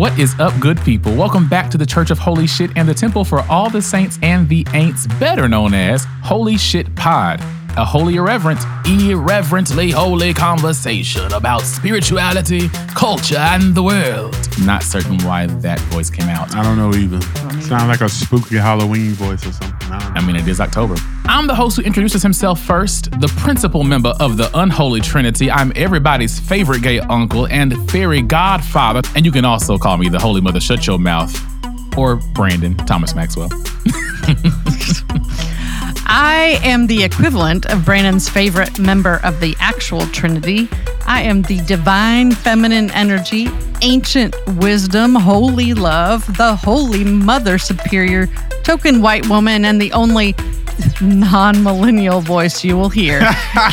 What is up, good people? Welcome back to the Church of Holy Shit and the Temple for all the saints and the ain'ts, better known as Holy Shit Pod. A holy irreverent, irreverently holy conversation about spirituality, culture, and the world. Not certain why that voice came out. I don't know either. Sound like a spooky Halloween voice or something. I. I mean, it is October. I'm the host who introduces himself first, the principal member of the unholy trinity. I'm everybody's favorite gay uncle and fairy godfather. And you can also call me the Holy Mother Shut Your Mouth or Brandon Thomas Maxwell. I am the equivalent of Brandon's favorite member of the actual Trinity. I am the divine feminine energy, ancient wisdom, holy love, the holy mother superior, token white woman, and the only non millennial voice you will hear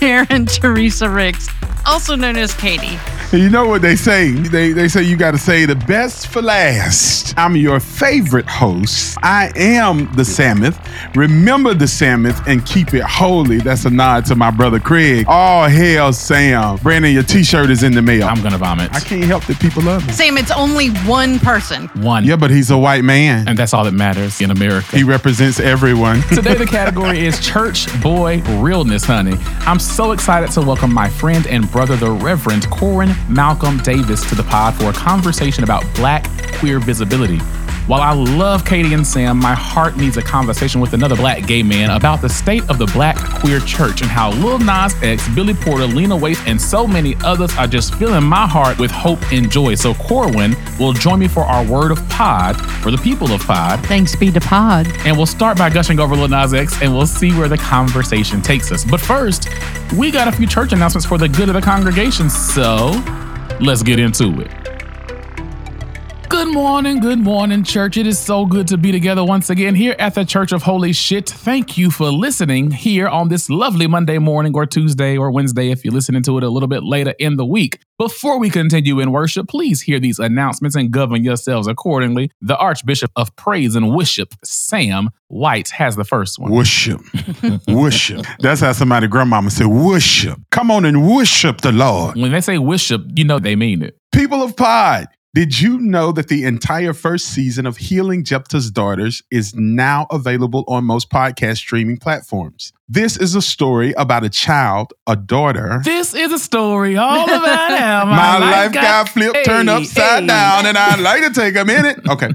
Karen Teresa Ricks, also known as Katie. You know what they say? They, they say you got to say the best for last. I'm your favorite host. I am the Samoth. Remember the Samoth and keep it holy. That's a nod to my brother Craig. All hail Sam. Brandon, your t shirt is in the mail. I'm gonna vomit. I can't help that people love me. Sam, it's only one person. One. Yeah, but he's a white man. And that's all that matters in America. He represents everyone. Today, the category is Church Boy Realness, honey. I'm so excited to welcome my friend and brother, the Reverend Corwin Malcolm Davis, to the pod for a conversation about black queer visibility. While I love Katie and Sam, my heart needs a conversation with another black gay man about the state of the black queer church and how Lil Nas X, Billy Porter, Lena Waithe, and so many others are just filling my heart with hope and joy. So Corwin will join me for our word of pod for the people of pod. Thanks be to Pod. And we'll start by gushing over Lil Nas X and we'll see where the conversation takes us. But first, we got a few church announcements for the good of the congregation. So let's get into it. Good morning, good morning, church. It is so good to be together once again here at the Church of Holy Shit. Thank you for listening here on this lovely Monday morning or Tuesday or Wednesday if you're listening to it a little bit later in the week. Before we continue in worship, please hear these announcements and govern yourselves accordingly. The Archbishop of Praise and Worship, Sam White, has the first one. Worship. worship. That's how somebody grandmama said, worship. Come on and worship the Lord. When they say worship, you know they mean it. People of Pod, did you know that the entire first season of Healing Jephthah's Daughters is now available on most podcast streaming platforms? This is a story about a child, a daughter. This is a story all about how My life got flipped, turned Hey, upside hey. down, and I'd like to take a minute. Okay.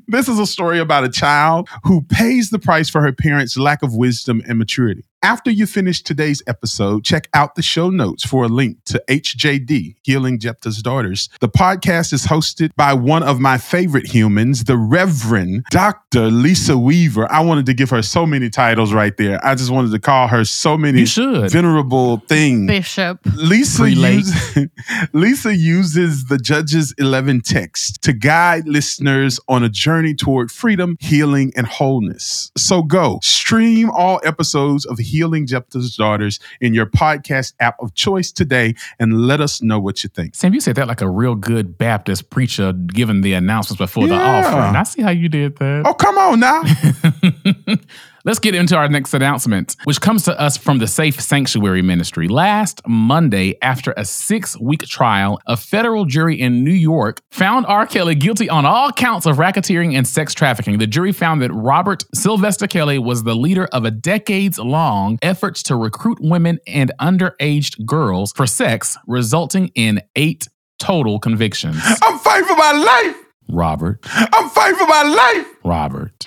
this is a story about a child who pays the price for her parents' lack of wisdom and maturity. After you finish today's episode, check out the show notes for a link to HJD, Healing Jephthah's Daughters. The podcast is hosted by one of my favorite humans, the Reverend Dr. Lisa Weaver. I wanted to give her so many titles right there. I just wanted to call her so many You should. venerable things. Bishop. Lisa, use- Lisa uses the Judges 11 text to guide listeners on a journey toward freedom, healing, and wholeness. So go stream all episodes of Healing Jephthah's Daughters in your podcast app of choice today and let us know what you think. Sam, you said that like a real good Baptist preacher giving the announcements before the Yeah. offering. I see how you did that. Oh, come on now. Let's get into our next announcement, which comes to us from the Safe Sanctuary Ministry. Last Monday, after a six week trial, a federal jury in New York found R. Kelly guilty on all counts of racketeering and sex trafficking. The jury found that Robert Sylvester Kelly was the leader of a decades long effort to recruit women and underaged girls for sex, resulting in eight total convictions. I'm fighting for my life. Robert, I'm fighting for my life. Robert.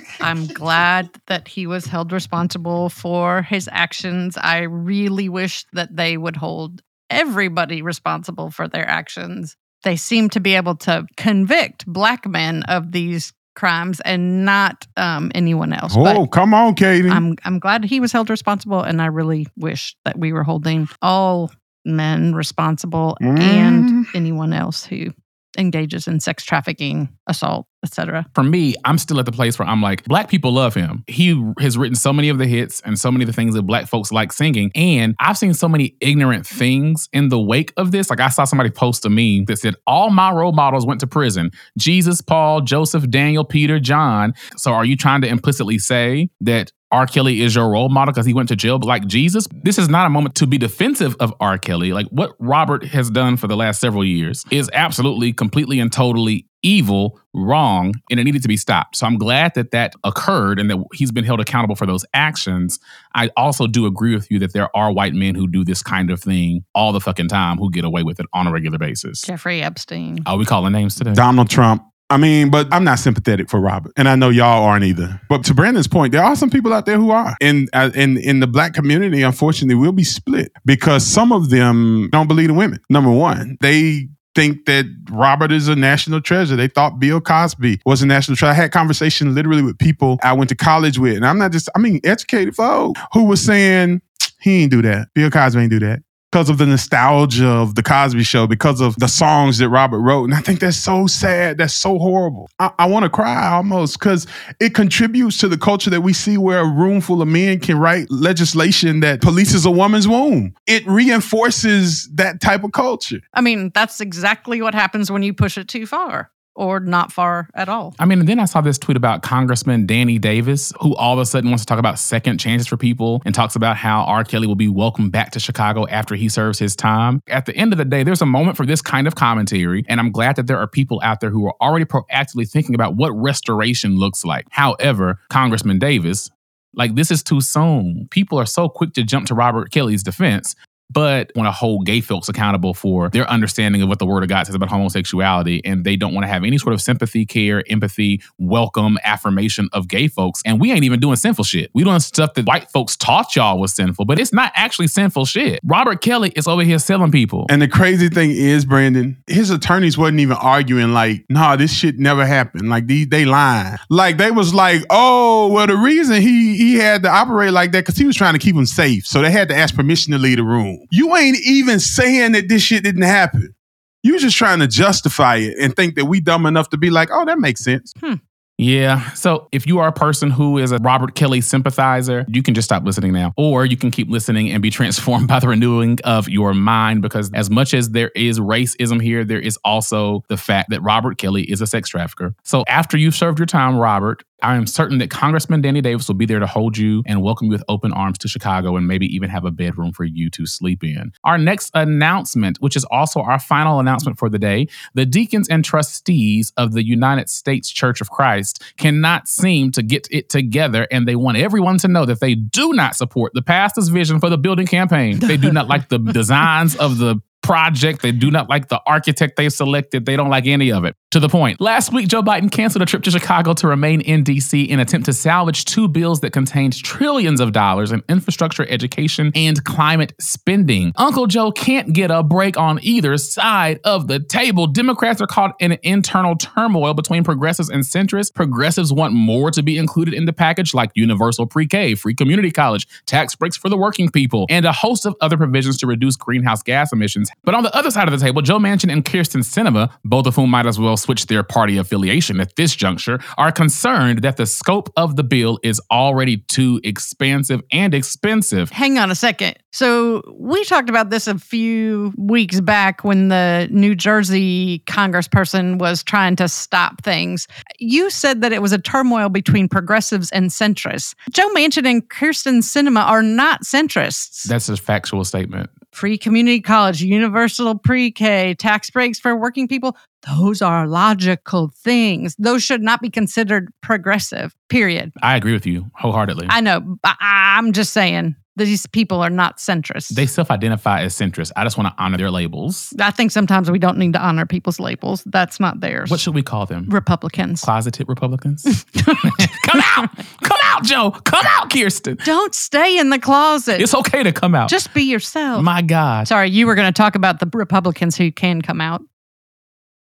I'm glad that he was held responsible for his actions. I really wish that they would hold everybody responsible for their actions. They seem to be able to convict black men of these crimes and not um, anyone else. Oh, But come on, Katie. I'm I'm glad he was held responsible, and I really wish that we were holding all men responsible Mm. and anyone else who engages in sex trafficking, assault, etc. for me, I'm still at the place where I'm like, black people love him. He has written so many of the hits and so many of the things that black folks like singing. And I've seen so many ignorant things in the wake of this. Like I saw somebody post a meme that said, All my role models went to prison. Jesus, Paul, Joseph, Daniel, Peter, John. So are you trying to implicitly say that R. Kelly is your role model because he went to jail like Jesus. This is not a moment to be defensive of R. Kelly. Like what Robert has done for the last several years is absolutely, completely, and totally evil, wrong, and it needed to be stopped. So I'm glad that that occurred and that he's been held accountable for those actions. I also do agree with you that there are white men who do this kind of thing all the fucking time who get away with it on a regular basis. Jeffrey Epstein. Are we calling names today? Donald Trump. I mean, but I'm not sympathetic for Robert, and I know y'all aren't either. But to Brandon's point, there are some people out there who are, and uh, in in the black community, unfortunately, will be split because some of them don't believe in women. Number one, they think that Robert is a national treasure. They thought Bill Cosby was a national treasure. I had conversations literally with people I went to college with, and I'm not just, I mean, educated folk who was saying, he ain't do that. Bill Cosby ain't do that. Because of the nostalgia of the Cosby Show, because of the songs that Robert wrote. And I think that's so sad. That's so horrible. I, I want to cry almost because it contributes to the culture that we see where a room full of men can write legislation that polices a woman's womb. It reinforces that type of culture. I mean, that's exactly what happens when you push it too far or not far at all. I mean, and then I saw this tweet about Congressman Danny Davis, who all of a sudden wants to talk about second chances for people and talks about how R. Kelly will be welcomed back to Chicago after he serves his time. At the end of the day, there's a moment for this kind of commentary, and I'm glad that there are people out there who are already proactively thinking about what restoration looks like. However, Congressman Davis, like this is too soon. People are so quick to jump to Robert Kelly's defense but want to hold gay folks accountable for their understanding of what the word of God says about homosexuality. And they don't want to have any sort of sympathy, care, empathy, welcome, affirmation of gay folks. And we ain't even doing sinful shit. We doing stuff that white folks taught y'all was sinful, but it's not actually sinful shit. Robert Kelly is over here selling people. And the crazy thing is, Brandon, his attorneys wasn't even arguing like, nah, this shit never happened. Like they, they lying. Like they was like, oh, well, the reason he he had to operate like that because he was trying to keep him safe. So they had to ask permission to leave the room. You ain't even saying that this shit didn't happen. You just trying to justify it and think that we dumb enough to be like, oh, that makes sense. Hmm. Yeah. So if you are a person who is a Robert Kelly sympathizer, you can just stop listening now. Or you can keep listening and be transformed by the renewing of your mind because as much as there is racism here, there is also the fact that Robert Kelly is a sex trafficker. So after you've served your time, Robert, I am certain that Congressman Danny Davis will be there to hold you and welcome you with open arms to Chicago and maybe even have a bedroom for you to sleep in. Our next announcement, which is also our final announcement for the day, the deacons and trustees of the United States Church of Christ cannot seem to get it together and they want everyone to know that they do not support the pastor's vision for the building campaign. They do not like the designs of the project. They do not like the architect they selected. They don't like any of it. To the point. Last week, Joe Biden canceled a trip to Chicago to remain in D.C. in attempt to salvage two bills that contained trillions of dollars in infrastructure, education, and climate spending. Uncle Joe can't get a break on either side of the table. Democrats are caught in an internal turmoil between progressives and centrists. Progressives want more to be included in the package, like universal pre-K, free community college, tax breaks for the working people, and a host of other provisions to reduce greenhouse gas emissions. But on the other side of the table, Joe Manchin and Kyrsten Sinema, both of whom might as well switch their party affiliation at this juncture, are concerned that the scope of the bill is already too expansive and expensive. Hang on a second. So, we talked about this a few weeks back when the New Jersey congressperson was trying to stop things. You said that it was a turmoil between progressives and centrists. Joe Manchin and Kyrsten Sinema are not centrists. That's a factual statement. Free community college, universal pre K, tax breaks for working people. Those are logical things. Those should not be considered progressive, period. I agree with you wholeheartedly. I know. I'm just saying these people are not centrists. they self identify as centrist. I just want to honor their labels. I think sometimes we don't need to honor people's labels. That's not theirs. What should we call them? Republicans. Closeted Republicans? come out! Come out, Joe! Come out, Kyrsten! Don't stay in the closet. It's okay to come out. Just be yourself. My God. Sorry, you were going to talk about the Republicans who can come out.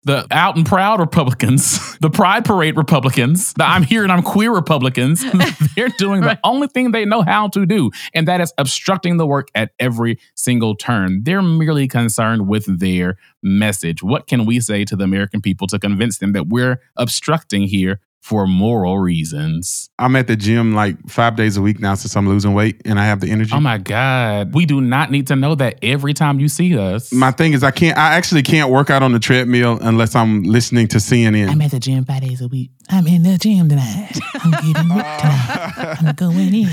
The out and proud Republicans, the Pride Parade Republicans, the I'm here and I'm queer Republicans, they're doing the only thing they know how to do, and that is obstructing the work at every single turn. They're merely concerned with their message. What can we say to the American people to convince them that we're obstructing here for moral reasons. I'm at the gym like five days a week now since I'm losing weight and I have the energy. Oh my God. We do not need to know that every time you see us. My thing is, I can't. I actually can't work out on the treadmill unless I'm listening to CNN. I'm at the gym five days a week. I'm in the gym tonight. I'm getting ripped tonight. I'm going in.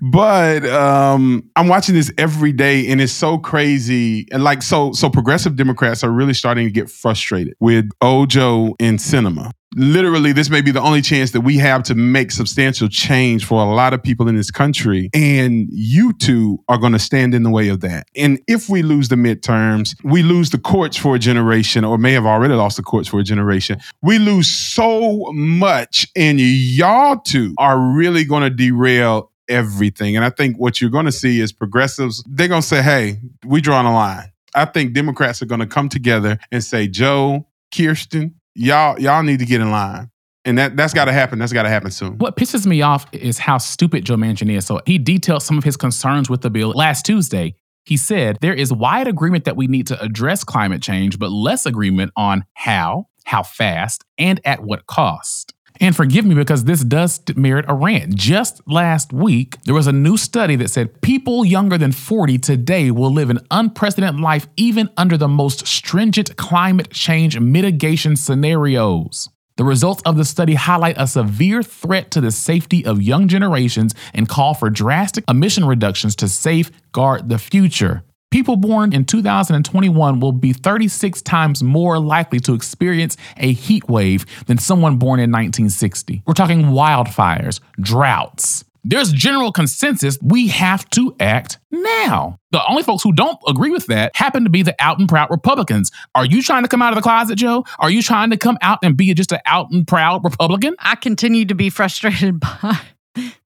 but um, I'm watching this every day, and it's so crazy. And like, so, so progressive Democrats are really starting to get frustrated with Ojo in Sinema. Literally, this may be the only chance that we have to make substantial change for a lot of people in this country. And you two are going to stand in the way of that. And if we lose the midterms, we lose the courts for a generation, or may have already lost the courts for a generation. We lose so much, and y'all two are really going to derail everything. And I think what you're going to see is progressives, they're going to say, hey, we drawing a line. I think Democrats are going to come together and say, Joe, Kyrsten, y'all, y'all need to get in line. And that, that's got to happen. That's got to happen soon. What pisses me off is how stupid Joe Manchin is. So he detailed some of his concerns with the bill last Tuesday. He said there is wide agreement that we need to address climate change, but less agreement on how, how fast, and at what cost. And forgive me because this does merit a rant. Just last week, there was a new study that said people younger than 40 today will live an unprecedented life even under the most stringent climate change mitigation scenarios. The results of the study highlight a severe threat to the safety of young generations and call for drastic emission reductions to safeguard the future. People born in 2021 will be 36 times more likely to experience a heat wave than someone born in 1960. We're talking wildfires, droughts. There's general consensus we have to act now. The only folks who don't agree with that happen to be the out and proud Republicans. Are you trying to come out of the closet, Joe? Are you trying to come out and be just an out and proud Republican? I continue to be frustrated by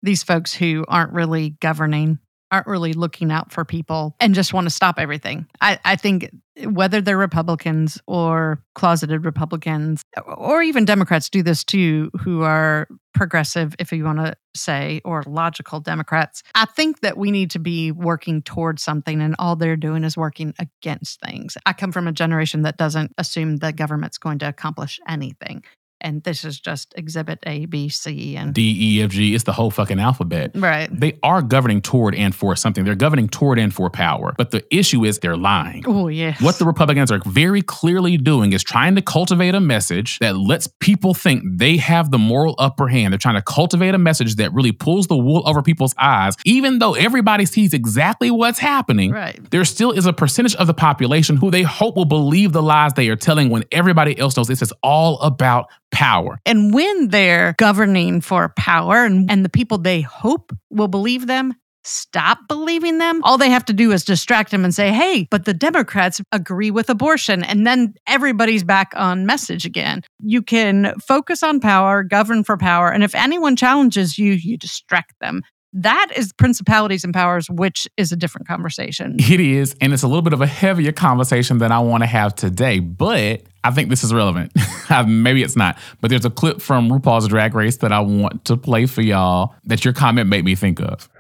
these folks who aren't really governing, aren't really looking out for people, and just want to stop everything. I, I think whether they're Republicans or closeted Republicans, or even Democrats do this too, who are progressive, if you want to say, or logical Democrats. I think that we need to be working towards something, and all they're doing is working against things. I come from a generation that doesn't assume the government's going to accomplish anything. And this is just exhibit A, B, C, and D, E, F, G, it's the whole fucking alphabet. right. They are governing toward and for something. They're governing toward and for power. But the issue is they're lying. Oh, yes. What the Republicans are very clearly doing is trying to cultivate a message that lets people think they have the moral upper hand. They're trying to cultivate a message that really pulls the wool over people's eyes, even though everybody sees exactly what's happening. Right. There still is a percentage of the population who they hope will believe the lies they are telling when everybody else knows this is all about power. And when they're governing for power and, and the people they hope will believe them stop believing them, all they have to do is distract them and say, hey, but the Democrats agree with abortion. And then everybody's back on message again. You can focus on power, govern for power. And if anyone challenges you, you distract them. That is principalities and powers, which is a different conversation. It is, and it's a little bit of a heavier conversation than I want to have today, but I think this is relevant. Maybe it's not, but there's a clip from RuPaul's Drag Race that I want to play for y'all that your comment made me think of.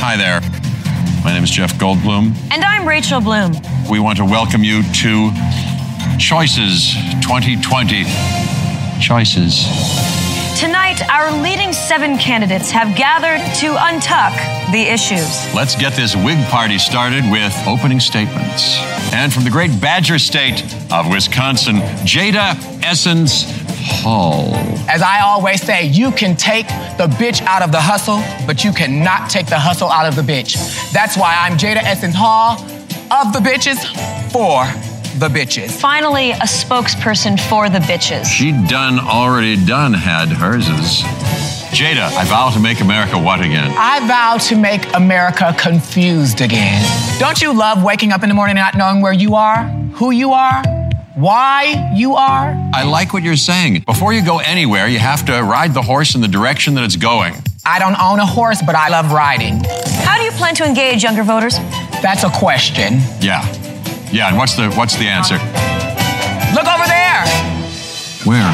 Hi there. My name is Jeff Goldblum. And I'm Rachel Bloom. We want to welcome you to Choices 2020. Choices. Tonight, our leading seven candidates have gathered to untuck the issues. Let's get this wig party started with opening statements. And from the great Badger State of Wisconsin, Jada Essence Hall. As I always say, you can take the bitch out of the hustle, but you cannot take the hustle out of the bitch. That's why I'm Jada Essence Hall of the bitches for the bitches. Finally, a spokesperson for the bitches. She done already done had herses. Jada, I vow to make America what again? I vow to make America confused again. Don't you love waking up in the morning and not knowing where you are, who you are, why you are? I like what you're saying. Before you go anywhere, you have to ride the horse in the direction that it's going. I don't own a horse, but I love riding. How do you plan to engage younger voters? That's a question. Yeah. Yeah, and what's the what's the answer? Look over there. Where?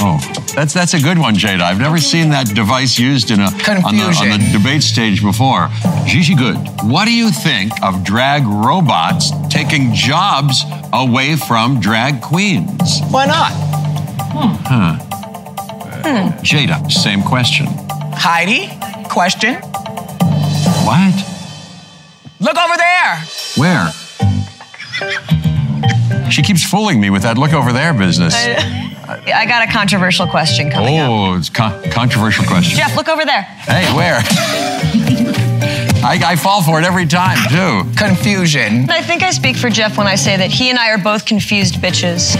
Oh. That's that's a good one, Jada. I've never seen that device used in a on the, on the debate stage before. Gigi Goode, what do you think of drag robots taking jobs away from drag queens? Why not? Hmm. Hmm. Jada, same question. Heidi, question. What? Look over there. Where? She keeps fooling me with that look over there business. I got a controversial question coming up. Oh, it's con- controversial question. Jeff, look over there. Hey, where? I, I fall for it every time, too. Confusion. I think I speak for Jeff when I say that he and I are both confused bitches.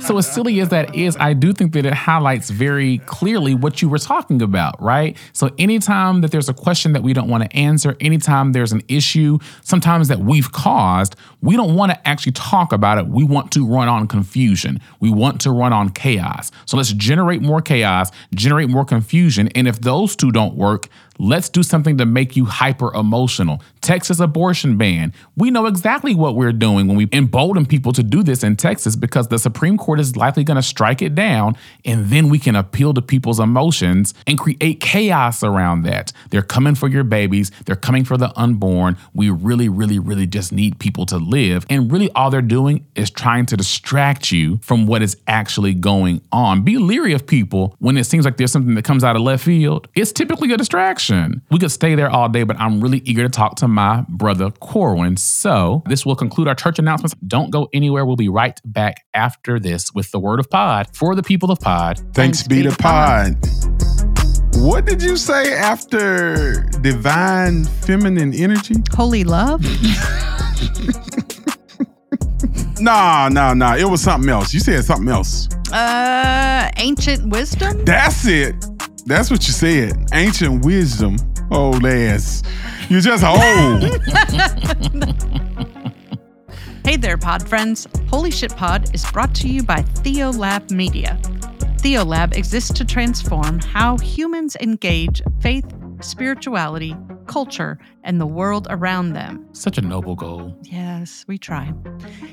So as silly as that is, I do think that it highlights very clearly what you were talking about, right? So anytime that there's a question that we don't want to answer, anytime there's an issue, sometimes that we've caused, we don't want to actually talk about it. We want to run on confusion. We want to run on chaos. So let's generate more chaos, generate more confusion, and if those two don't work, Let's do something to make you hyper emotional. Texas abortion ban. We know exactly what we're doing when we embolden people to do this in Texas because the Supreme Court is likely going to strike it down and then we can appeal to people's emotions and create chaos around that. They're coming for your babies, they're coming for the unborn. We really, really, really just need people to live. And really, all they're doing is trying to distract you from what is actually going on. Be leery of people when it seems like there's something that comes out of left field. It's typically a distraction. We could stay there all day, but I'm really eager to talk to my brother Corwin. So this will conclude our church announcements. Don't go anywhere. We'll be right back after this with the word of pod for the people of pod. Thanks be to Pod. What did you say after divine feminine energy? Holy love? Nah, nah, nah. It was something else. You said something else. Uh, ancient wisdom? That's it. That's what you said. Ancient wisdom. Oh, Les. You're just old. Oh. Hey there, pod friends. Holy Shit Pod is brought to you by Theolab Media. Theolab exists to transform how humans engage faith, spirituality, culture, and the world around them. Such a noble goal. Yes, we try.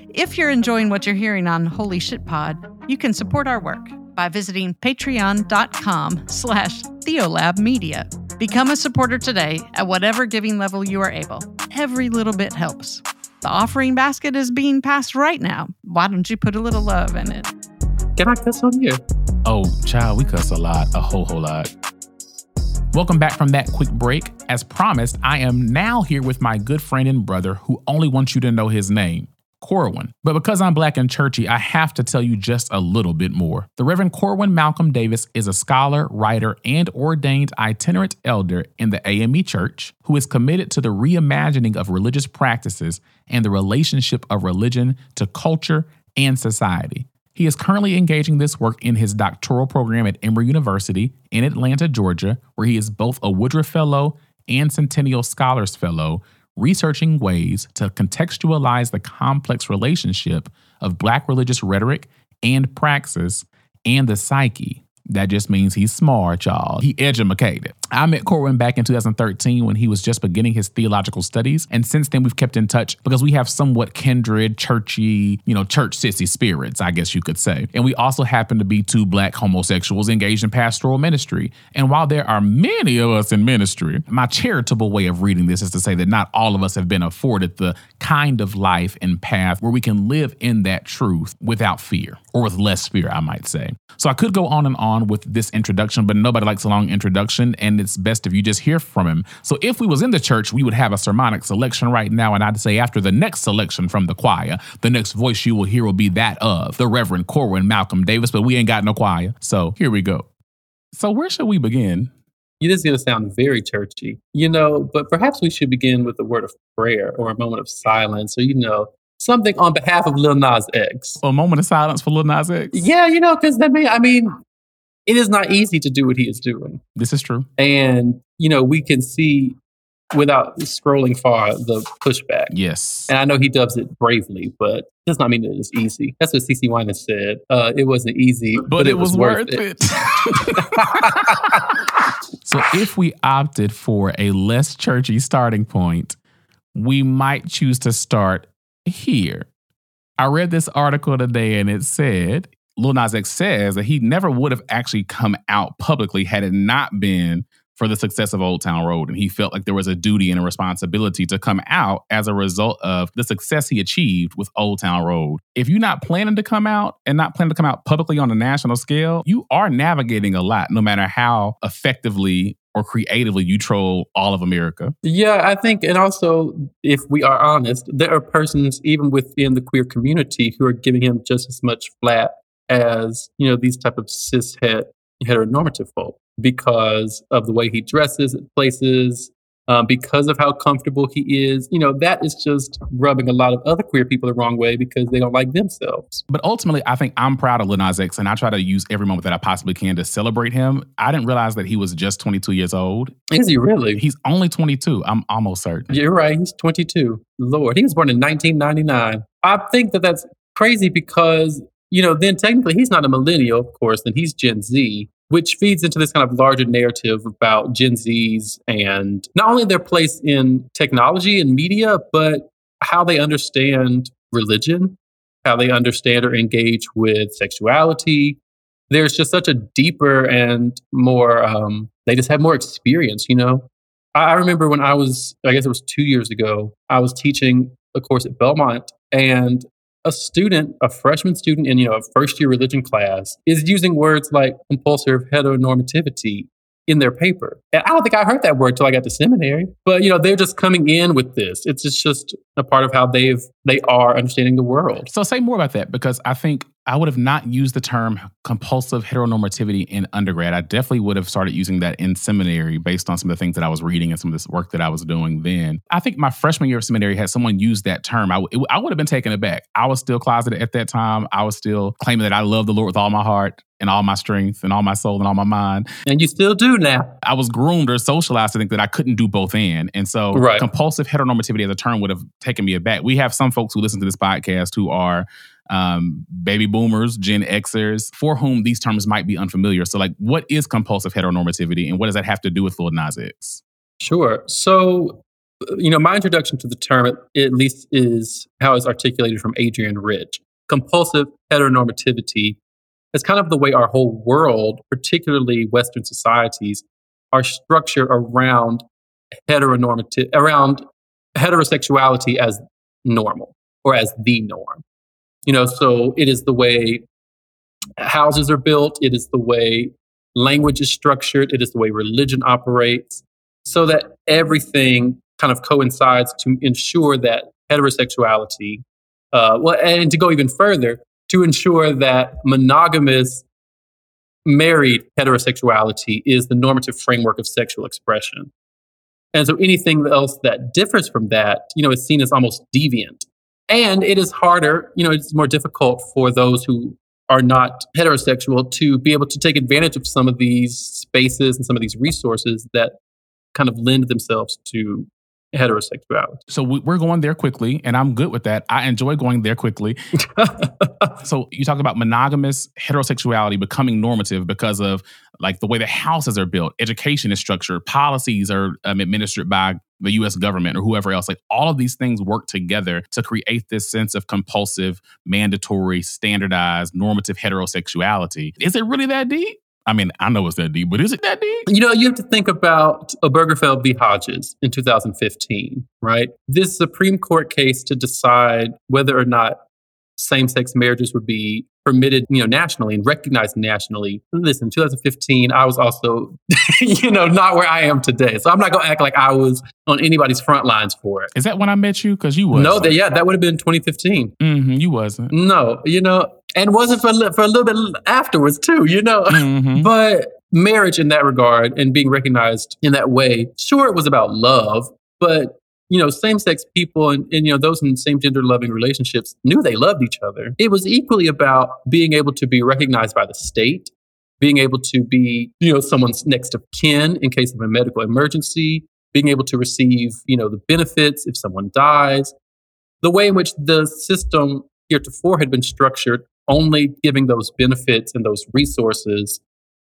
If you're enjoying what you're hearing on Holy Shit Pod, you can support our work by visiting patreon.com slash Theolab Media. Become a supporter today at whatever giving level you are able. Every little bit helps. The offering basket is being passed right now. Why don't you put a little love in it? Can I cuss on you? Oh, child, we cuss a lot, a whole, whole lot. Welcome back from that quick break. As promised, I am now here with my good friend and brother who only wants you to know his name, Corwin. But because I'm black and churchy, I have to tell you just a little bit more. The Reverend Corwin Malcolm Davis is a scholar, writer, and ordained itinerant elder in the AME Church who is committed to the reimagining of religious practices and the relationship of religion to culture and society. He is currently engaging this work in his doctoral program at Emory University in Atlanta, Georgia, where he is both a Woodruff Fellow and Centennial Scholars Fellow, researching ways to contextualize the complex relationship of Black religious rhetoric and praxis and the psyche. That just means he's smart, y'all. He educated. I met Corwin back in 2013 when he was just beginning his theological studies. And since then, we've kept in touch because we have somewhat kindred, churchy, you know, church sissy spirits, I guess you could say. And we also happen to be two black homosexuals engaged in pastoral ministry. And while there are many of us in ministry, my charitable way of reading this is to say that not all of us have been afforded the kind of life and path where we can live in that truth without fear or with less fear, I might say. So I could go on and on with this introduction, but nobody likes a long introduction, and it's best if you just hear from him. So if we was in the church, we would have a sermonic selection right now, and I'd say after the next selection from the choir, the next voice you will hear will be that of the Reverend Corwin Malcolm Davis, but we ain't got no choir. So here we go. So where should we begin? It is going to sound very churchy, you know, but perhaps we should begin with a word of prayer or a moment of silence or, you know, something on behalf of Lil Nas X. A moment of silence for Lil Nas X. Yeah, you know, because that may, I mean, it is not easy to do what he is doing. This is true. And, you know, we can see without scrolling far the pushback. Yes. And I know he does it bravely, but does not mean that it's easy. That's what CeCe Winans said. Uh, it wasn't easy, but, it, was, worth it. so if we opted for a less churchy starting point, we might choose to start here. I read this article today and it said Lil Nas X says that he never would have actually come out publicly had it not been for the success of Old Town Road. And he felt like there was a duty and a responsibility to come out as a result of the success he achieved with Old Town Road. If you're not planning to come out and not planning to come out publicly on a national scale, you are navigating a lot, no matter how effectively or creatively you troll all of America. Yeah, I think, and also, if we are honest, there are persons even within the queer community who are giving him just as much flat as you know these type of cis het heteronormative folk because of the way he dresses at places, um, because of how comfortable he is. You know, that is just rubbing a lot of other queer people the wrong way because they don't like themselves. But ultimately, I think I'm proud of Lil Nas X, and I try to use every moment that I possibly can to celebrate him. I didn't realize that he was just 22 years old. Is he really? He's only 22. I'm almost certain. You're right. He's 22. Lord, he was born in 1999. I think that that's crazy because you know, then technically he's not a millennial, of course, then he's Gen Z which feeds into this kind of larger narrative about Gen Zs and not only their place in technology and media, but how they understand religion, how they understand or engage with sexuality. There's just such a deeper and more, um, they just have more experience, you know? I remember when I was, I guess it was two years ago, I was teaching a course at Belmont and a student, a freshman student in, you know, a first year religion class is using words like compulsive heteronormativity in their paper. And I don't think I heard that word till I got to seminary. But you know, they're just coming in with this. It's just, just a part of how they've they are understanding the world. So say more about that because I think I would have not used the term compulsive heteronormativity in undergrad. I definitely would have started using that in seminary based on some of the things that I was reading and some of this work that I was doing then. I think my freshman year of seminary had someone use that term. i would have been taken aback. I was still closeted at that time. I was still claiming that I love the Lord with all my heart and all my strength and all my soul and all my mind. And you still do now. I was groomed or socialized to think that I couldn't do both and. And so right. compulsive heteronormativity as a term would have taken me aback. We have some folks who listen to this podcast who are um, baby boomers, Gen Xers, for whom these terms might be unfamiliar. So, like, what is compulsive heteronormativity and what does that have to do with Lil Nas X? Sure. So, you know, my introduction to the term, at least, is how it's articulated from Adrienne Rich. Compulsive heteronormativity is kind of the way our whole world, particularly Western societies, are structured around heteronormative, around heterosexuality as normal or as the norm. You know, so it is the way houses are built, it is the way language is structured, it is the way religion operates, so that everything kind of coincides to ensure that heterosexuality, uh, well, and to go even further, to ensure that monogamous married heterosexuality is the normative framework of sexual expression. And so anything else that differs from that, you know, is seen as almost deviant. And it is harder, you know, it's more difficult for those who are not heterosexual to be able to take advantage of some of these spaces and some of these resources that kind of lend themselves to heterosexuality. So we're going there quickly, and I'm good with that. I enjoy going there quickly. so you talk about monogamous heterosexuality becoming normative because of like the way the houses are built, education is structured, policies are um, administered by the US government or whoever else. Like all of these things work together to create this sense of compulsive, mandatory, standardized, normative heterosexuality. Is it really that deep? I mean, I know it's that deep, but is it that deep? You know, you have to think about Obergefell v. Hodges in 2015, right? This Supreme Court case to decide whether or not same-sex marriages would be permitted, you know, nationally and recognized nationally. Listen, 2015, I was also, you know, not where I am today. So I'm not going to act like I was on anybody's front lines for it. Is that when I met you? Because you was. No, that, yeah, that would have been 2015. Mm-hmm, you wasn't. No, you know, and wasn't for, for a little bit afterwards too, you know. Mm-hmm. but marriage in that regard and being recognized in that way, sure, it was about love, but you know, same sex people and, and, you know, those in same gender loving relationships knew they loved each other. It was equally about being able to be recognized by the state, being able to be, you know, someone's next of kin in case of a medical emergency, being able to receive, you know, the benefits if someone dies. The way in which the system heretofore had been structured, only giving those benefits and those resources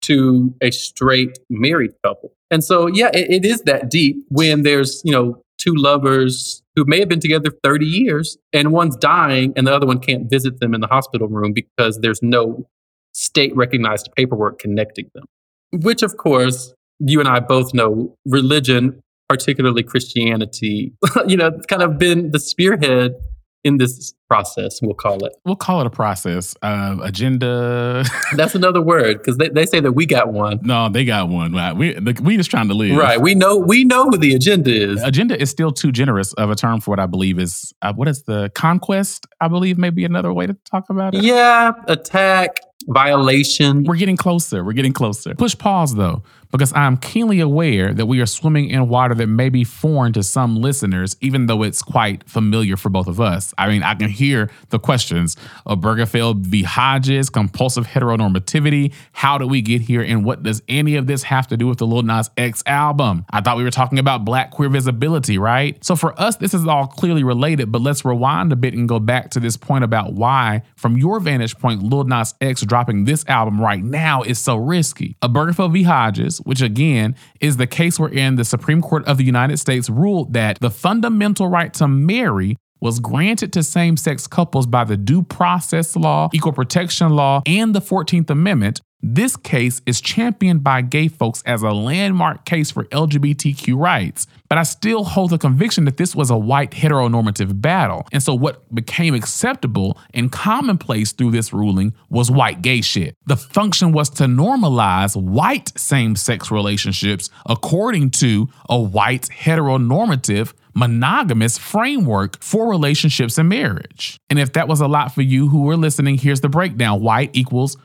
to a straight married couple. And so, yeah, it, it is that deep when there's, you know, two lovers who may have been together 30 years and one's dying and the other one can't visit them in the hospital room because there's no state recognized paperwork connecting them. Which, of course, you and I both know religion, particularly Christianity, you know, kind of been the spearhead in this process, we'll call it. We'll call it a process. Uh, agenda. That's another word because they, they say that we got one. no, they got one. Right. We the, we just trying to live. Right. We know we know what the agenda is. Agenda is still too generous of a term for what I believe is uh, what is the conquest. I believe maybe another way to talk about it. Yeah, attack, violation. We're getting closer. We're getting closer. Push pause though, because I'm keenly aware that we are swimming in water that may be foreign to some listeners, even though it's quite familiar for both of us. I mean, I can hear the questions of Obergefell v. Hodges, compulsive heteronormativity. How did we get here? And what does any of this have to do with the Lil Nas X album? I thought we were talking about black queer visibility, right? So for us, this is all clearly related, but let's rewind a bit and go back to this point about why, from your vantage point, Lil Nas X dropping this album right now is so risky. Obergefell v. Hodges, which again is the case wherein the Supreme Court of the United States ruled that the fundamental right to marry was granted to same sex couples by the Due Process Law, Equal Protection Law, and the 14th Amendment. This case is championed by gay folks as a landmark case for LGBTQ rights. But I still hold the conviction that this was a white heteronormative battle. And so what became acceptable and commonplace through this ruling was white gay shit. The function was to normalize white same sex relationships according to a white heteronormative monogamous framework for relationships and marriage. And if that was a lot for you who were listening, here's the breakdown white equals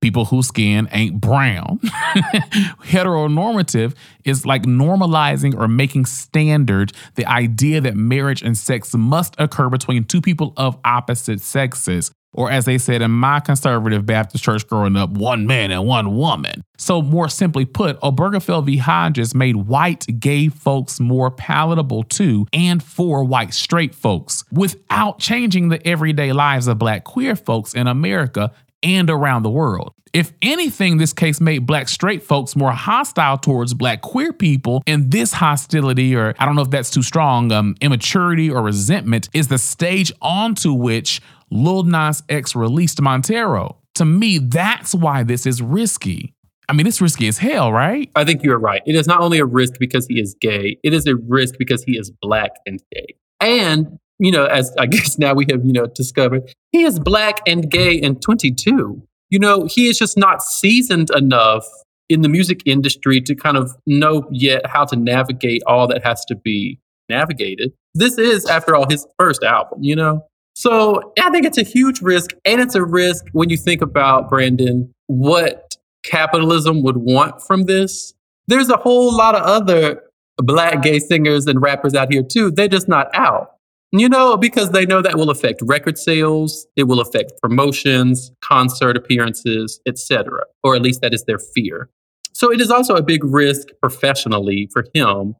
people whose skin ain't brown. Heteronormative is like normalizing or making standard the idea that marriage and sex must occur between two people of opposite sexes. Or, as they said in my conservative Baptist church growing up, one man and one woman. So, more simply put, Obergefell v. Hodges made white gay folks more palatable to and for white straight folks without changing the everyday lives of black queer folks in America and around the world. If anything, this case made black straight folks more hostile towards black queer people, and this hostility, or I don't know if that's too strong, um, immaturity or resentment, is the stage onto which Lil Nas X released Montero. To me, that's why this is risky. I mean, it's risky as hell, right? I think you're right. It is not only a risk because he is gay, it is a risk because he is black and gay. And, you know, as I guess now we have, you know, discovered, he is black and gay and 22. You know, he is just not seasoned enough in the music industry to kind of know yet how to navigate all that has to be navigated. This is, after all, his first album, you know? So I think it's a huge risk. And it's a risk when you think about, Brandon, what capitalism would want from this. There's a whole lot of other black gay singers and rappers out here too. They're just not out. You know, because they know that will affect record sales, it will affect promotions, concert appearances, etc. Or at least that is their fear. So it is also a big risk professionally for him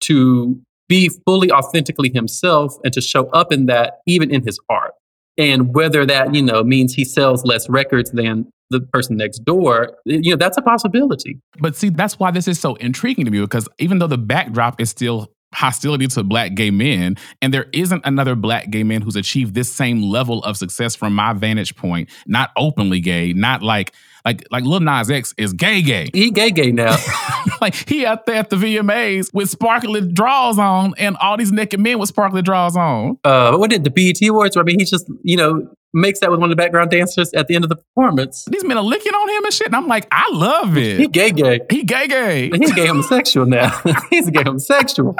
to be fully authentically himself and to show up in that even in his art. And whether that, you know, means he sells less records than the person next door, you know, that's a possibility. But see, that's why this is so intriguing to me because even though the backdrop is still hostility to black gay men, and there isn't another black gay man who's achieved this same level of success from my vantage point, not openly gay, not like like like Lil Nas X is gay gay. He gay gay now. like he out there at the VMAs with sparkly draws on and all these naked men with sparkly draws on. uh, what did the BET Awards? I mean, he just, you know, makes that with one of the background dancers at the end of the performance. These men are licking on him and shit. And I'm like, I love it. He gay gay. He gay gay. He's gay homosexual now. He's a gay homosexual.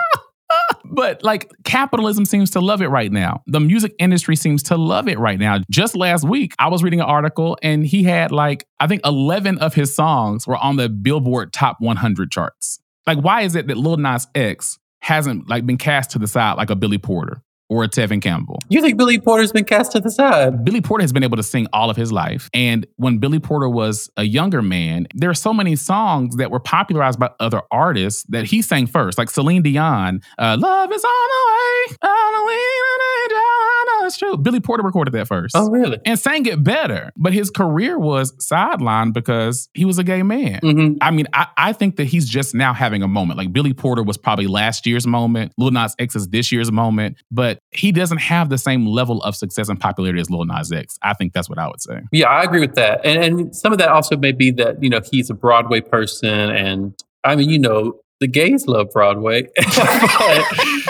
But like capitalism seems to love it right now. The music industry seems to love it right now. Just last week, I was reading an article and he had like, I think 11 of his songs were on the Billboard Top 100 charts. Like, why is it that Lil Nas X hasn't like been cast to the side like a Billy Porter or a Tevin Campbell? You think Billy Porter's been cast to the side? Billy Porter has been able to sing all of his life. And when Billy Porter was a younger man, there are so many songs that were popularized by other artists that he sang first, like Celine Dion, uh, Love is on the way. on the way, the that's true. Billy Porter recorded that first. Oh, really? And sang it better. But his career was sidelined because he was a gay man. hmm I mean, I, I think that he's just now having a moment. Like Billy Porter was probably last year's moment. Lil Nas X is this year's moment. But he doesn't have the same level of success and popularity as Lil Nas X. I think that's what I would say. Yeah, I agree with that. And, and some of that also may be that, you know, he's a Broadway person. And I mean, you know, the gays love Broadway. but,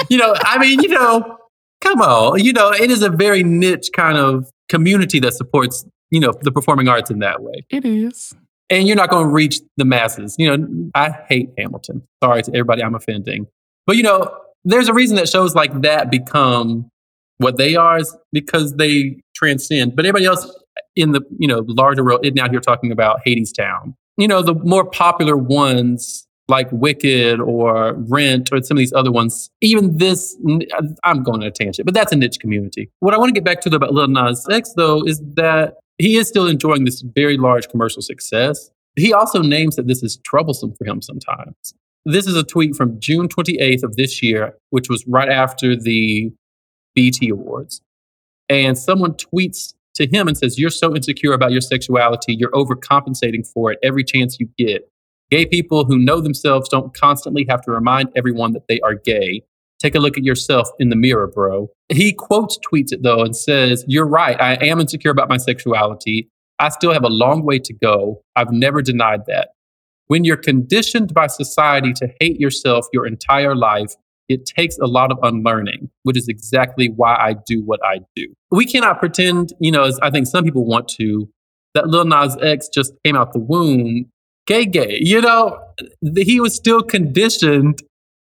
you know, I mean, you know, come on. You know, it is a very niche kind of community that supports, you know, the performing arts in that way. It is. And you're not going to reach the masses. You know, I hate Hamilton. Sorry to everybody I'm offending. But, you know, there's a reason that shows like that become what they are is because they transcend. But everybody else in the, you know, larger world isn't out here talking about Hadestown. You know, the more popular ones like Wicked or Rent or some of these other ones, even this, I'm going on a tangent, but that's a niche community. What I want to get back to about Lil Nas X though is that he is still enjoying this very large commercial success. He also names that this is troublesome for him sometimes. This is a tweet from June 28th of this year, which was right after the BET Awards. And someone tweets to him and says, You're so insecure about your sexuality, you're overcompensating for it every chance you get. Gay people who know themselves don't constantly have to remind everyone that they are gay. Take a look at yourself in the mirror, bro. He quotes tweets it though and says, You're right. I am insecure about my sexuality. I still have a long way to go. I've never denied that. When you're conditioned by society to hate yourself your entire life, it takes a lot of unlearning, which is exactly why I do what I do. We cannot pretend, you know, as I think some people want to, that Lil Nas X just came out the womb gay, gay. You know, he was still conditioned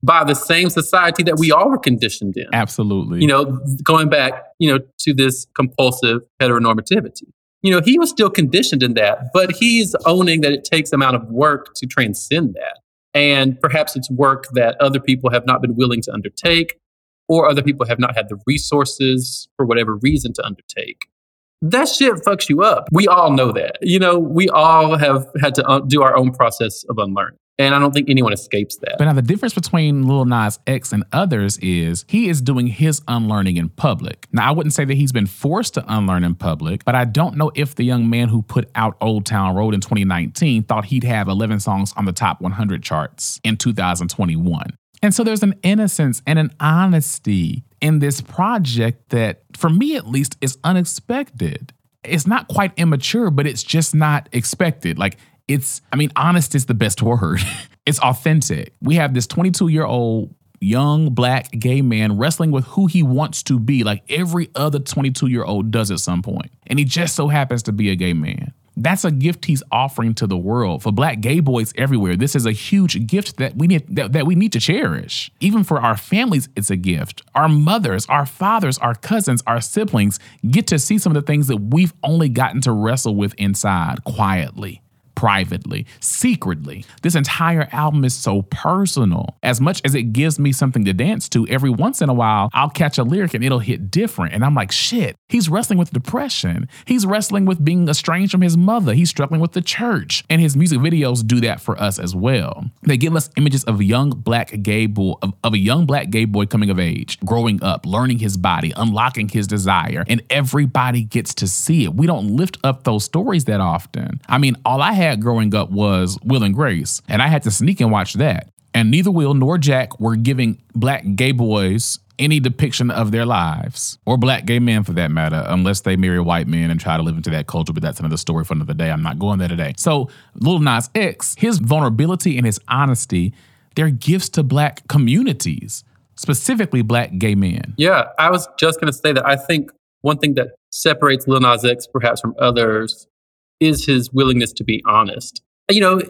by the same society that we all were conditioned in. Absolutely. You know, going back, you know, to this compulsive heteronormativity. You know, he was still conditioned in that, but he's owning that it takes amount of work to transcend that. And perhaps it's work that other people have not been willing to undertake, or other people have not had the resources for whatever reason to undertake. That shit fucks you up. We all know that. You know, we all have had to un- do our own process of unlearning. And I don't think anyone escapes that. But now the difference between Lil Nas X and others is he is doing his unlearning in public. Now I wouldn't say that he's been forced to unlearn in public, but I don't know if the young man who put out Old Town Road in 2019 thought he'd have 11 songs on the top 100 charts in 2021. And so there's an innocence and an honesty in this project that, for me at least, is unexpected. It's not quite immature, but it's just not expected. Like, it's, I mean, honest is the best word. it's authentic. We have this 22 year old young black gay man wrestling with who he wants to be, like every other 22 year old does at some point. And he just so happens to be a gay man. That's a gift he's offering to the world. For black gay boys everywhere, this is a huge gift that we need that, that we need to cherish. Even for our families, it's a gift. Our mothers, our fathers, our cousins, our siblings get to see some of the things that we've only gotten to wrestle with inside quietly privately, secretly. This entire album is so personal. As much as it gives me something to dance to, every once in a while, I'll catch a lyric and it'll hit different. And I'm like, shit, he's wrestling with depression. He's wrestling with being estranged from his mother. He's struggling with the church. And his music videos do that for us as well. They give us images of young black gay boy, of, of a young black gay boy coming of age, growing up, learning his body, unlocking his desire, and everybody gets to see it. We don't lift up those stories that often. I mean, all I had growing up was Will and Grace, and I had to sneak and watch that. And neither Will nor Jack were giving black gay boys any depiction of their lives, or black gay men for that matter, unless they marry white men and try to live into that culture. But that's another story for another day. I'm not going there today. So, Lil Nas X, his vulnerability and his honesty, they're gifts to black communities, specifically black gay men. Yeah, I was just going to say that I think one thing that separates Lil Nas X perhaps from others is his willingness to be honest. You know,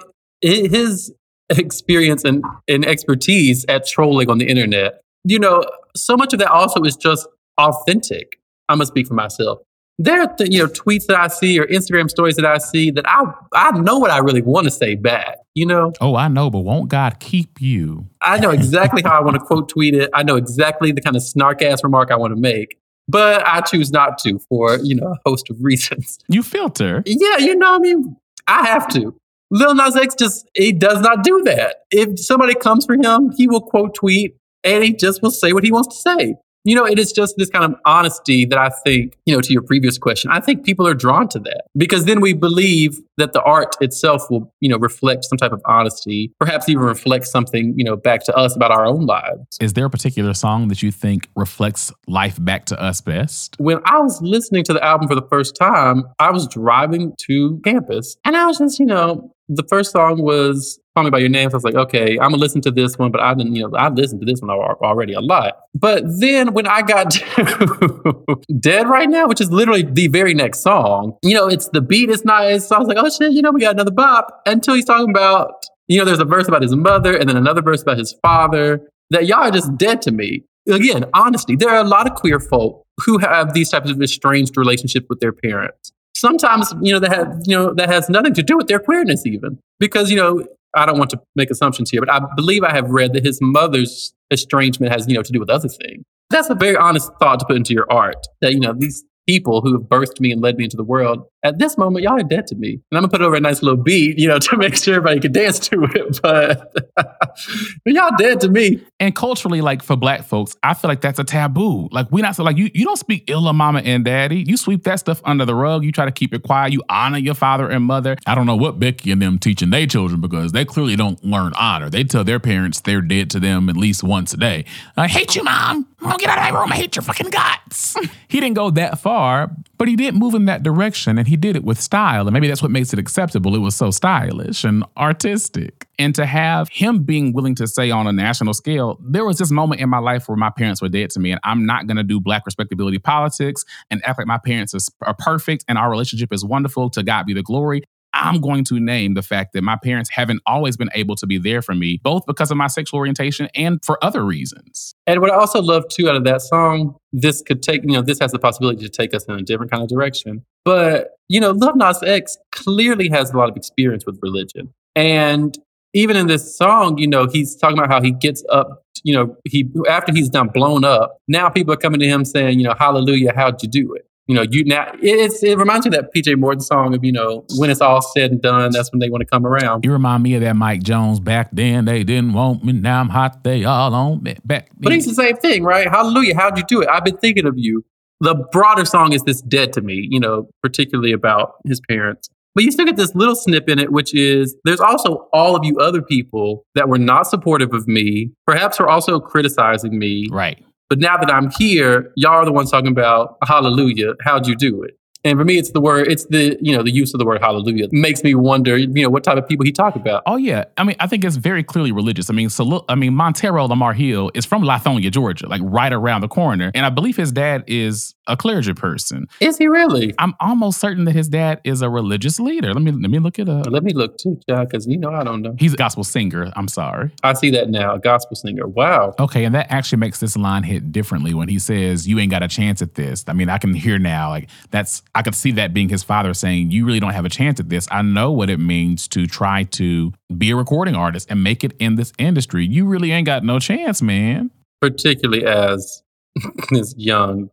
his experience and, and expertise at trolling on the internet, you know, so much of that also is just authentic. I'm going to speak for myself. There are, th- you know, tweets that I see or Instagram stories that I see that I, I know what I really want to say back, you know? Oh, I know, but won't God keep you? I know exactly how I want to quote tweet it. I know exactly the kind of snark ass remark I want to make, but I choose not to for, you know, a host of reasons. You filter. Yeah, you know, I mean, I have to. Lil Nas X just, he does not do that. If somebody comes for him, he will quote tweet and he just will say what he wants to say. You know, it is just this kind of honesty that I think, you know, to your previous question, I think people are drawn to that because then we believe that the art itself will, you know, reflect some type of honesty, perhaps even reflect something, you know, back to us about our own lives. Is there a particular song that you think reflects life back to us best? When I was listening to the album for the first time, I was driving to campus and I was just, you know, the first song was Call Me By Your Name. So I was like, okay, I'm gonna listen to this one, but I didn't, you know, I listened to this one already a lot. But then when I got to Dead Right Now, which is literally the very next song, you know, it's the beat is nice. So I was like, oh shit, you know, we got another bop. Until he's talking about, you know, there's a verse about his mother and then another verse about his father that y'all are just dead to me. Again, honesty. There are a lot of queer folk who have these types of estranged relationships with their parents sometimes you know that has you know that has nothing to do with their queerness even because you know i don't want to make assumptions here but i believe i have read that his mother's estrangement has you know to do with other things that's a very honest thought to put into your art that you know these people who have birthed me and led me into the world. At this moment, y'all are dead to me. And I'm gonna put over a nice little beat, you know, to make sure everybody can dance to it. But, but y'all dead to me. And culturally, like for black folks, I feel like that's a taboo. Like we not so like you you don't speak ill of mama and daddy. You sweep that stuff under the rug. You try to keep it quiet. You honor your father and mother. I don't know what Becky and them teaching their children because they clearly don't learn honor. They tell their parents they're dead to them at least once a day. I hate you, mom. I'm get out of my room. I hate your fucking guts. he didn't go that far, but he did move in that direction and he did it with style. And maybe that's what makes it acceptable. It was so stylish and artistic. And to have him being willing to say on a national scale, there was this moment in my life where my parents were dead to me, and I'm not going to do black respectability politics and act like my parents are perfect and our relationship is wonderful. To God be the glory. I'm going to name the fact that my parents haven't always been able to be there for me, both because of my sexual orientation and for other reasons. And what I also love too out of that song, this could take, you know, this has the possibility to take us in a different kind of direction. But, you know, Lil Nas X clearly has a lot of experience with religion. And even in this song, you know, he's talking about how he gets up, you know, he after he's done blown up, now people are coming to him saying, you know, hallelujah, how'd you do it? You know, you now it's it reminds me of that PJ Morton song of you know when it's all said and done, that's when they want to come around. You remind me of that Mike Jones back then. They didn't want me, now I'm hot. They all on me back. Then. But it's the same thing, right? Hallelujah, how'd you do it? I've been thinking of you. The broader song is this dead to me, you know, particularly about his parents. But you still get this little snip in it, which is there's also all of you other people that were not supportive of me, perhaps were also criticizing me. Right but now that I'm here, y'all are the ones talking about hallelujah. How'd you do it? And for me, it's the word, it's the, you know, the use of the word hallelujah makes me wonder, you know, what type of people he talk about. Oh, yeah. I mean, I think it's very clearly religious. I mean, so look, I mean, Montero Lamar Hill is from Lithonia, Georgia, like right around the corner. And I believe his dad is a clergy person. Is he really? I'm almost certain that his dad is a religious leader. Let me let me look it up. Let me look too, John, because you know I don't know. He's a gospel singer. I'm sorry. I see that now. A gospel singer. Wow. Okay, and that actually makes this line hit differently when he says, "You ain't got a chance at this." I mean, I can hear now. Like that's I could see that being his father saying, "You really don't have a chance at this." I know what it means to try to be a recording artist and make it in this industry. You really ain't got no chance, man. Particularly as this young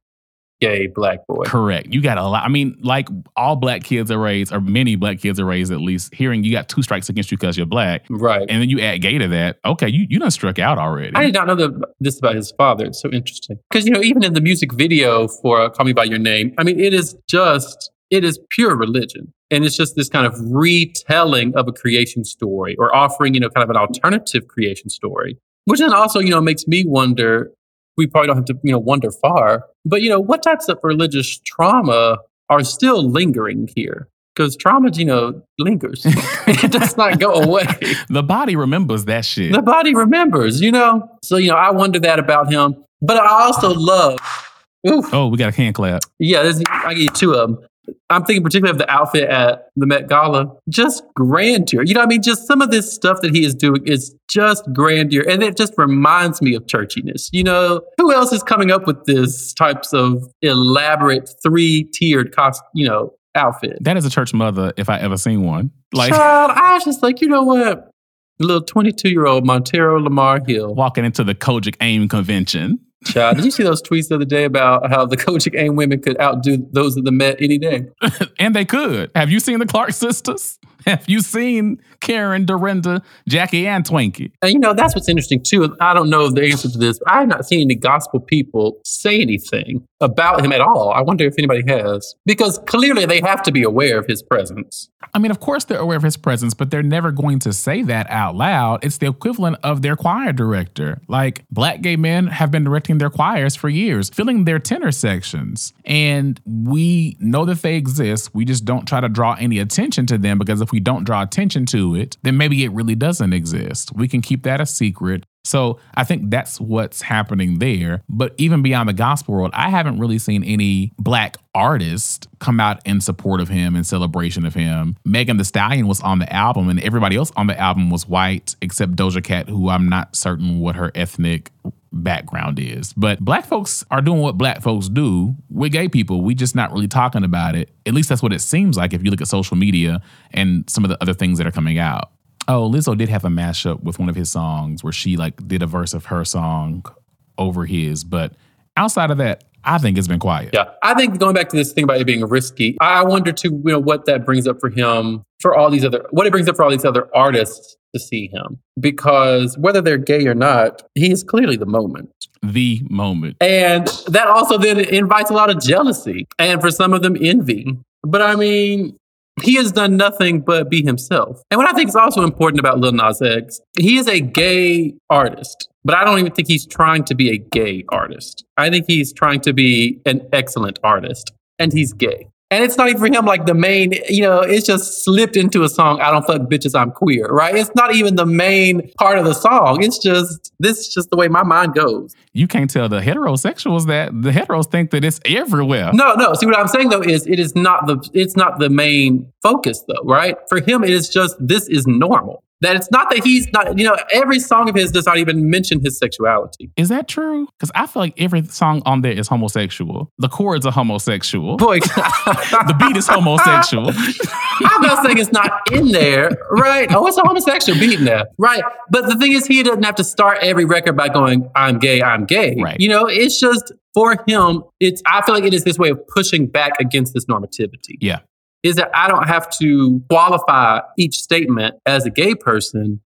gay black boy. Correct. You got a lot. I mean, like all black kids are raised, or many black kids are raised at least, hearing you got two strikes against you because you're black. Right. And then you add gay to that. Okay, you, you done struck out already. I did not know the, this about his father. It's so interesting. Because, you know, even in the music video for uh, Call Me By Your Name, I mean, it is just, it is pure religion. And it's just this kind of retelling of a creation story or offering, you know, kind of an alternative creation story which then also you know makes me wonder we probably don't have to, you know, wander far. But, you know, what types of religious trauma are still lingering here? Because trauma, you know, lingers. it does not go away. The body remembers that shit. The body remembers, you know? So, you know, I wonder that about him. But I also love. Oof. Oh, we got a hand clap. Yeah, I get two of them. I'm thinking particularly of the outfit at the Met Gala. Just grandeur. You know what I mean? Just some of this stuff that he is doing is just grandeur. And it just reminds me of churchiness. You know, who else is coming up with this types of elaborate three-tiered cost, you know, outfit? That is a church mother if I ever seen one. Like Child, I was just like, you know what? Little 22 year old Montero Lamar Hill walking into the COGIC AIM convention. Child, did you see those tweets the other day about how the COGIC AIM women could outdo those of the Met any day? and they could. Have you seen the Clark sisters? Have you seen Karen, Dorinda, Jackie, and Twinkie? And you know, that's what's interesting too. I don't know the answer to this. I have not seen any gospel people say anything about him at all. I wonder if anybody has. Because clearly they have to be aware of his presence. I mean, of course they're aware of his presence, but they're never going to say that out loud. It's the equivalent of their choir director. Like black gay men have been directing their choirs for years, filling their tenor sections. And we know that they exist. We just don't try to draw any attention to them because if we don't draw attention to it, then maybe it really doesn't exist. We can keep that a secret. So I think that's what's happening there. But even beyond the gospel world, I haven't really seen any black artist come out in support of him and celebration of him. Megan Thee Stallion was on the album, and everybody else on the album was white except Doja Cat, who I'm not certain what her ethnic background is. But black folks are doing what black folks do with gay people. We just not really talking about it. At least that's what it seems like if you look at social media and some of the other things that are coming out. Oh, Lizzo did have a mashup with one of his songs where she like did a verse of her song over his, but outside of that, I think it's been quiet. Yeah. I think going back to this thing about it being risky, I wonder too, you know, what that brings up for him for all these other what it brings up for all these other artists to see him. Because whether they're gay or not, he is clearly the moment. The moment. And that also then invites a lot of jealousy and for some of them envy. But I mean, he has done nothing but be himself. And what I think is also important about Lil Nas X, he is a gay artist, but I don't even think he's trying to be a gay artist. I think he's trying to be an excellent artist, and he's gay. And it's not even for him like the main, you know, it's just slipped into a song, I don't fuck bitches, I'm queer, right? It's not even the main part of the song. It's just, this is just the way my mind goes. You can't tell the heterosexuals that the heteros think that it's everywhere. No, no. See what I'm saying though is it is not the it's not the main focus though, right? For him, it is just this is normal. That it's not that he's not, you know, every song of his does not even mention his sexuality. Is that true? Because I feel like every song on there is homosexual. The chords are homosexual. Boy, the beat is homosexual. I'm not saying it's not in there, right? Oh, it's a homosexual beat in there, right? But the thing is, he doesn't have to start every record by going, "I'm gay, I'm gay." Right. You know, it's just for him. It's I feel like it is this way of pushing back against this normativity. Yeah. Is that I don't have to qualify each statement as a gay person.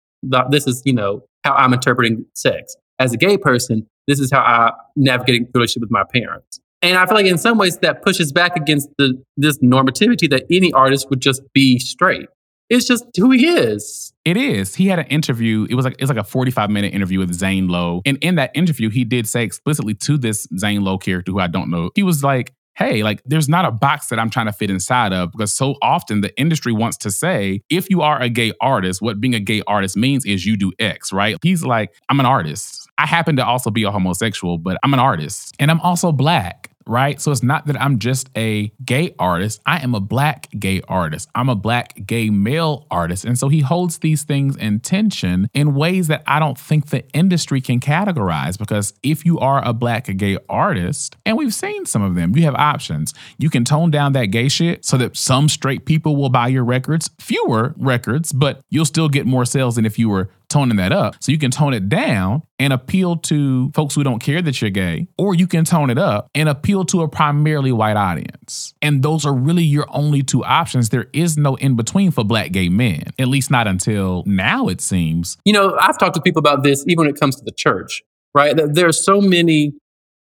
This is, you know, how I'm interpreting sex. As a gay person, this is how I navigate the relationship with my parents. And I feel like in some ways that pushes back against the this normativity that any artist would just be straight. It's just who he is. It is. He had an interview. It was like it's like a 45 minute interview with Zane Lowe. And in that interview, he did say explicitly to this Zane Lowe character who I don't know, he was like, Hey, like there's not a box that I'm trying to fit inside of because so often the industry wants to say, if you are a gay artist, what being a gay artist means is you do X, right? He's like, I'm an artist. I happen to also be a homosexual, but I'm an artist and I'm also black right? So it's not that I'm just a gay artist. I am a black gay artist. I'm a black gay male artist. And so he holds these things in tension in ways that I don't think the industry can categorize because if you are a black gay artist, and we've seen some of them, you have options. You can tone down that gay shit so that some straight people will buy your records, fewer records, but you'll still get more sales than if you were toning that up. So you can tone it down and appeal to folks who don't care that you're gay, or you can tone it up and appeal to a primarily white audience. And those are really your only two options. There is no in between for black gay men, at least not until now, it seems. You know, I've talked to people about this even when it comes to the church, right? There are so many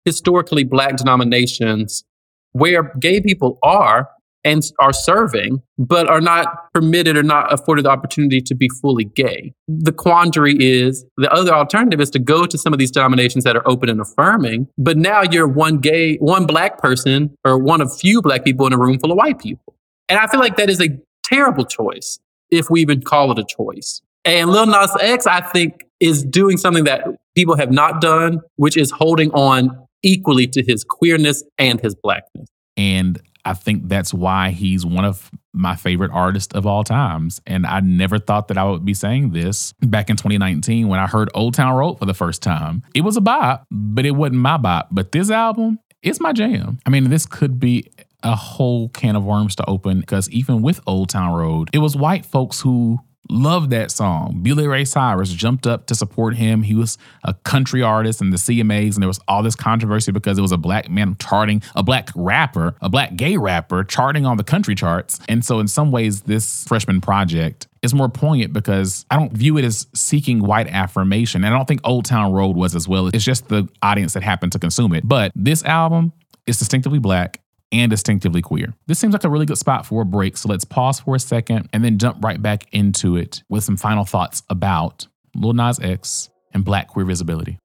historically black denominations where gay people are and are serving, but are not permitted or not afforded the opportunity to be fully gay. The quandary is the other alternative is to go to some of these denominations that are open and affirming, but now you're one gay, one black person or one of few black people in a room full of white people. And I feel like that is a terrible choice, if we even call it a choice. And Lil Nas X, I think, is doing something that people have not done, which is holding on equally to his queerness and his blackness. And I think that's why he's one of my favorite artists of all times. And I never thought that I would be saying this back in 2019 when I heard Old Town Road for the first time. It was a bop, but it wasn't my bop. But this album, it's my jam. I mean, this could be a whole can of worms to open because even with Old Town Road, it was white folks who Love that song. Billy Ray Cyrus jumped up to support him. He was a country artist in the CMAs, and there was all this controversy because it was a black man charting, a black rapper, a black gay rapper charting on the country charts. And so, in some ways, this freshman project is more poignant because I don't view it as seeking white affirmation. And I don't think Old Town Road was as well. It's just the audience that happened to consume it. But this album is distinctively black and distinctively queer. This seems like a really good spot for a break. So let's pause for a second and then jump right back into it with some final thoughts about Lil Nas X and black queer visibility.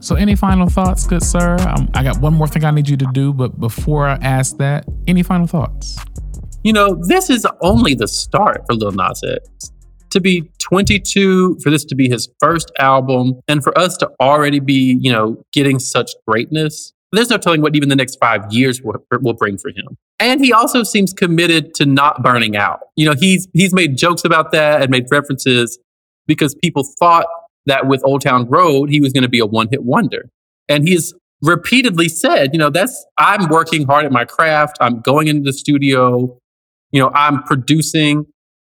So, any final thoughts, good sir? Um, I got one more thing I need you to do, but before I ask that, any final thoughts? You know, this is only the start for Lil Nas X to be 22, for this to be his first album, and for us to already be, you know, getting such greatness, there's no telling what even the next five years will, will bring for him. And he also seems committed to not burning out. You know, he's he's made jokes about that and made references because people thought that with Old Town Road he was going to be a one hit wonder, and he's repeatedly said, you know, that's I'm working hard at my craft. I'm going into the studio. You know, I'm producing.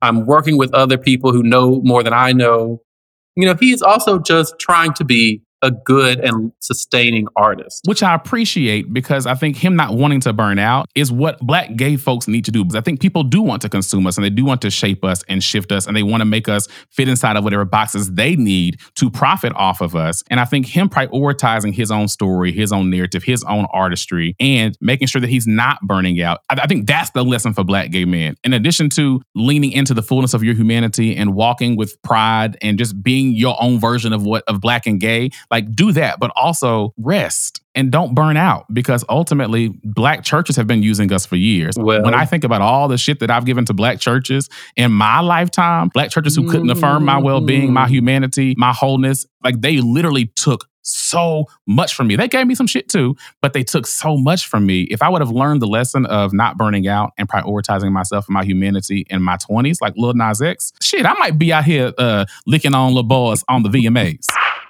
I'm working with other people who know more than I know. You know, he's also just trying to be a good and sustaining artist. Which I appreciate because I think him not wanting to burn out is what black gay folks need to do. Because I think people do want to consume us and they do want to shape us and shift us and they want to make us fit inside of whatever boxes they need to profit off of us. And I think him prioritizing his own story, his own narrative, his own artistry, and making sure that he's not burning out. I, I think that's the lesson for black gay men. In addition to leaning into the fullness of your humanity and walking with pride and just being your own version of what of black and gay, like do that, but also rest and don't burn out because ultimately black churches have been using us for years. Well- when I think about all the shit that I've given to black churches in my lifetime, black churches who couldn't affirm my well-being, my humanity, my wholeness, like they literally took so much from me. They gave me some shit too, but they took so much from me. If I would have learned the lesson of not burning out and prioritizing myself and my humanity in my 20s, like Lil Nas X, shit, I might be out here uh, licking on little boys on the VMAs.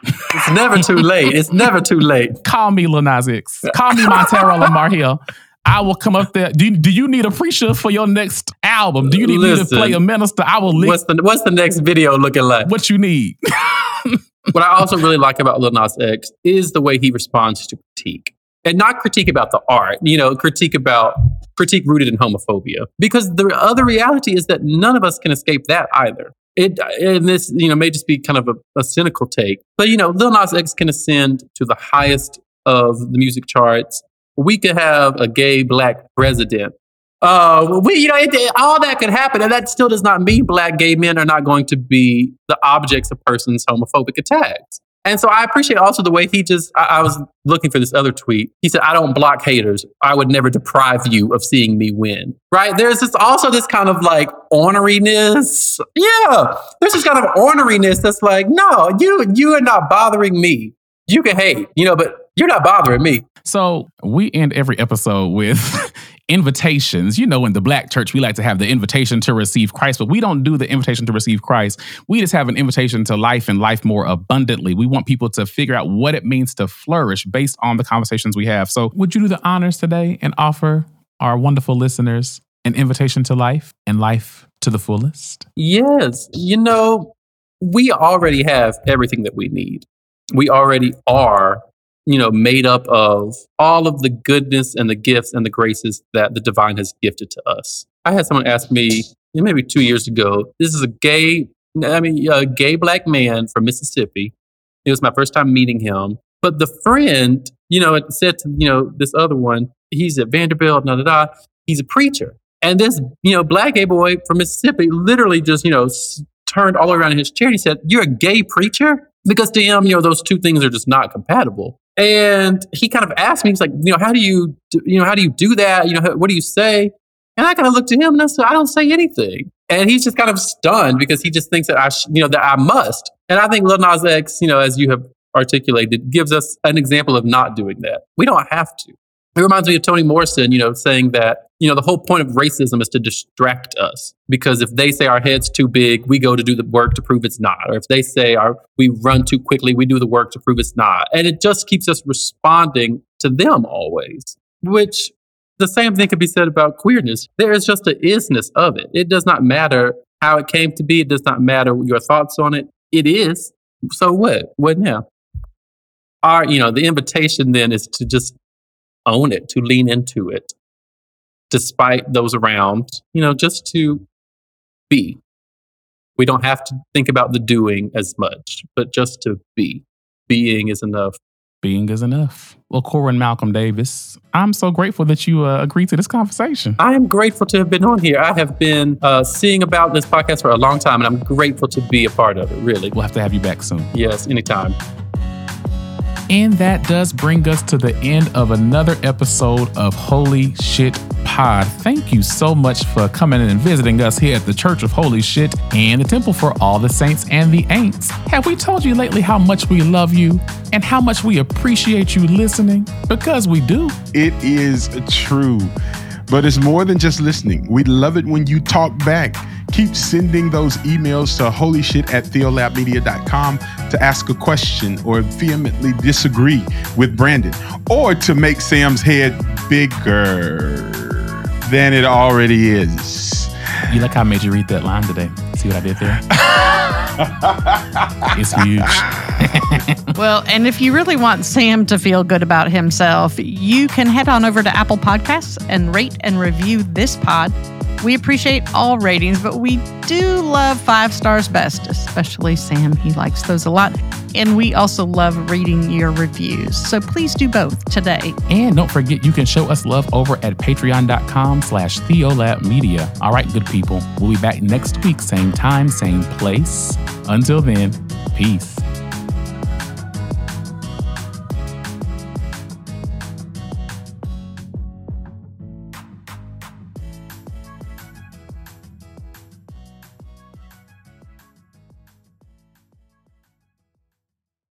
It's never too late. It's never too late. Call me Lil Nas X. Call me Montero Lamar Hill. I will come up there. Do you, do you need a preacher for your next album? Do you need me to play a minister? I will lick What's the What's the next video looking like? what you need. what I also really like about Lil Nas X is the way he responds to critique. And not critique about the art, you know, critique about critique rooted in homophobia. Because the other reality is that none of us can escape that either. It and this, you know, may just be kind of a, a cynical take. But you know, Lil Nas X can ascend to the highest of the music charts. We could have a gay black president. Uh, we, you know, it, all that could happen, and that still does not mean black gay men are not going to be the objects of persons' homophobic attacks. And so I appreciate also the way he just, I, I was looking for this other tweet. He said, I don't block haters. I would never deprive you of seeing me win. Right? There's this also this kind of like orneriness. Yeah. There's this kind of orneriness that's like, no, you, you are not bothering me. You can hate, you know, but you're not bothering me. So we end every episode with invitations. You know, in the black church, we like to have the invitation to receive Christ, but we don't do the invitation to receive Christ. We just have an invitation to life and life more abundantly. We want people to figure out what it means to flourish based on the conversations we have. So would you do the honors today and offer our wonderful listeners an invitation to life and life to the fullest? Yes. You know, we already have everything that we need. We already are, you know, made up of all of the goodness and the gifts and the graces that the divine has gifted to us. I had someone ask me maybe two years ago, this is a gay, I mean, a gay black man from Mississippi. It was my first time meeting him. But the friend, you know, said to, you know, this other one, he's at Vanderbilt, da da da, he's a preacher. And this, you know, black gay boy from Mississippi literally just, you know, turned all around in his chair. and He said, You're a gay preacher? Because to him, you know, those two things are just not compatible. And he kind of asked me, he's like, you know, how do you, do, you know, how do you do that? You know, how- what do you say? And I kind of looked at him and I said, I don't say anything. And he's just kind of stunned because he just thinks that I, sh- you know, that I must. And I think Lil Nas X, you know, as you have articulated, gives us an example of not doing that. We don't have to. It reminds me of Toni Morrison, you know, saying that, you know, the whole point of racism is to distract us. Because if they say our head's too big, we go to do the work to prove it's not. Or if they say our we run too quickly, we do the work to prove it's not. And it just keeps us responding to them always, which the same thing could be said about queerness. There is just a isness of it. It does not matter how it came to be. It does not matter your thoughts on it. It is. So what? What now? Our, you know, the invitation then is to just own it, to lean into it, despite those around, you know, just to be. We don't have to think about the doing as much, but just to be. Being is enough. Being is enough. Well, Corwin Malcolm Davis, I'm so grateful that you uh, agreed to this conversation. I am grateful to have been on here. I have been uh, seeing about this podcast for a long time, and I'm grateful to be a part of it, really. We'll have to have you back soon. Yes, anytime. And that does bring us to the end of another episode of Holy Shit Pod. Thank you so much for coming and visiting us here at the Church of Holy Shit and the Temple for All the Saints and the Aints. Have we told you lately how much we love you and how much we appreciate you listening? Because we do. It is true. But it's more than just listening. We love it when you talk back. Keep sending those emails to holyshit at theolabmedia.com to ask a question or vehemently disagree with Brandon or to make Sam's head bigger than it already is. You like how I made you read that line today? See what I did there? it's huge. Well, and if you really want Sam to feel good about himself, you can head on over to Apple Podcasts and rate and review this pod. We appreciate all ratings, but we do love five stars best, especially Sam. He likes those a lot. And we also love reading your reviews. So please do both today. And don't forget, you can show us love over at patreon.com slash theolabmedia. All right, good people. We'll be back next week, same time, same place. Until then, peace.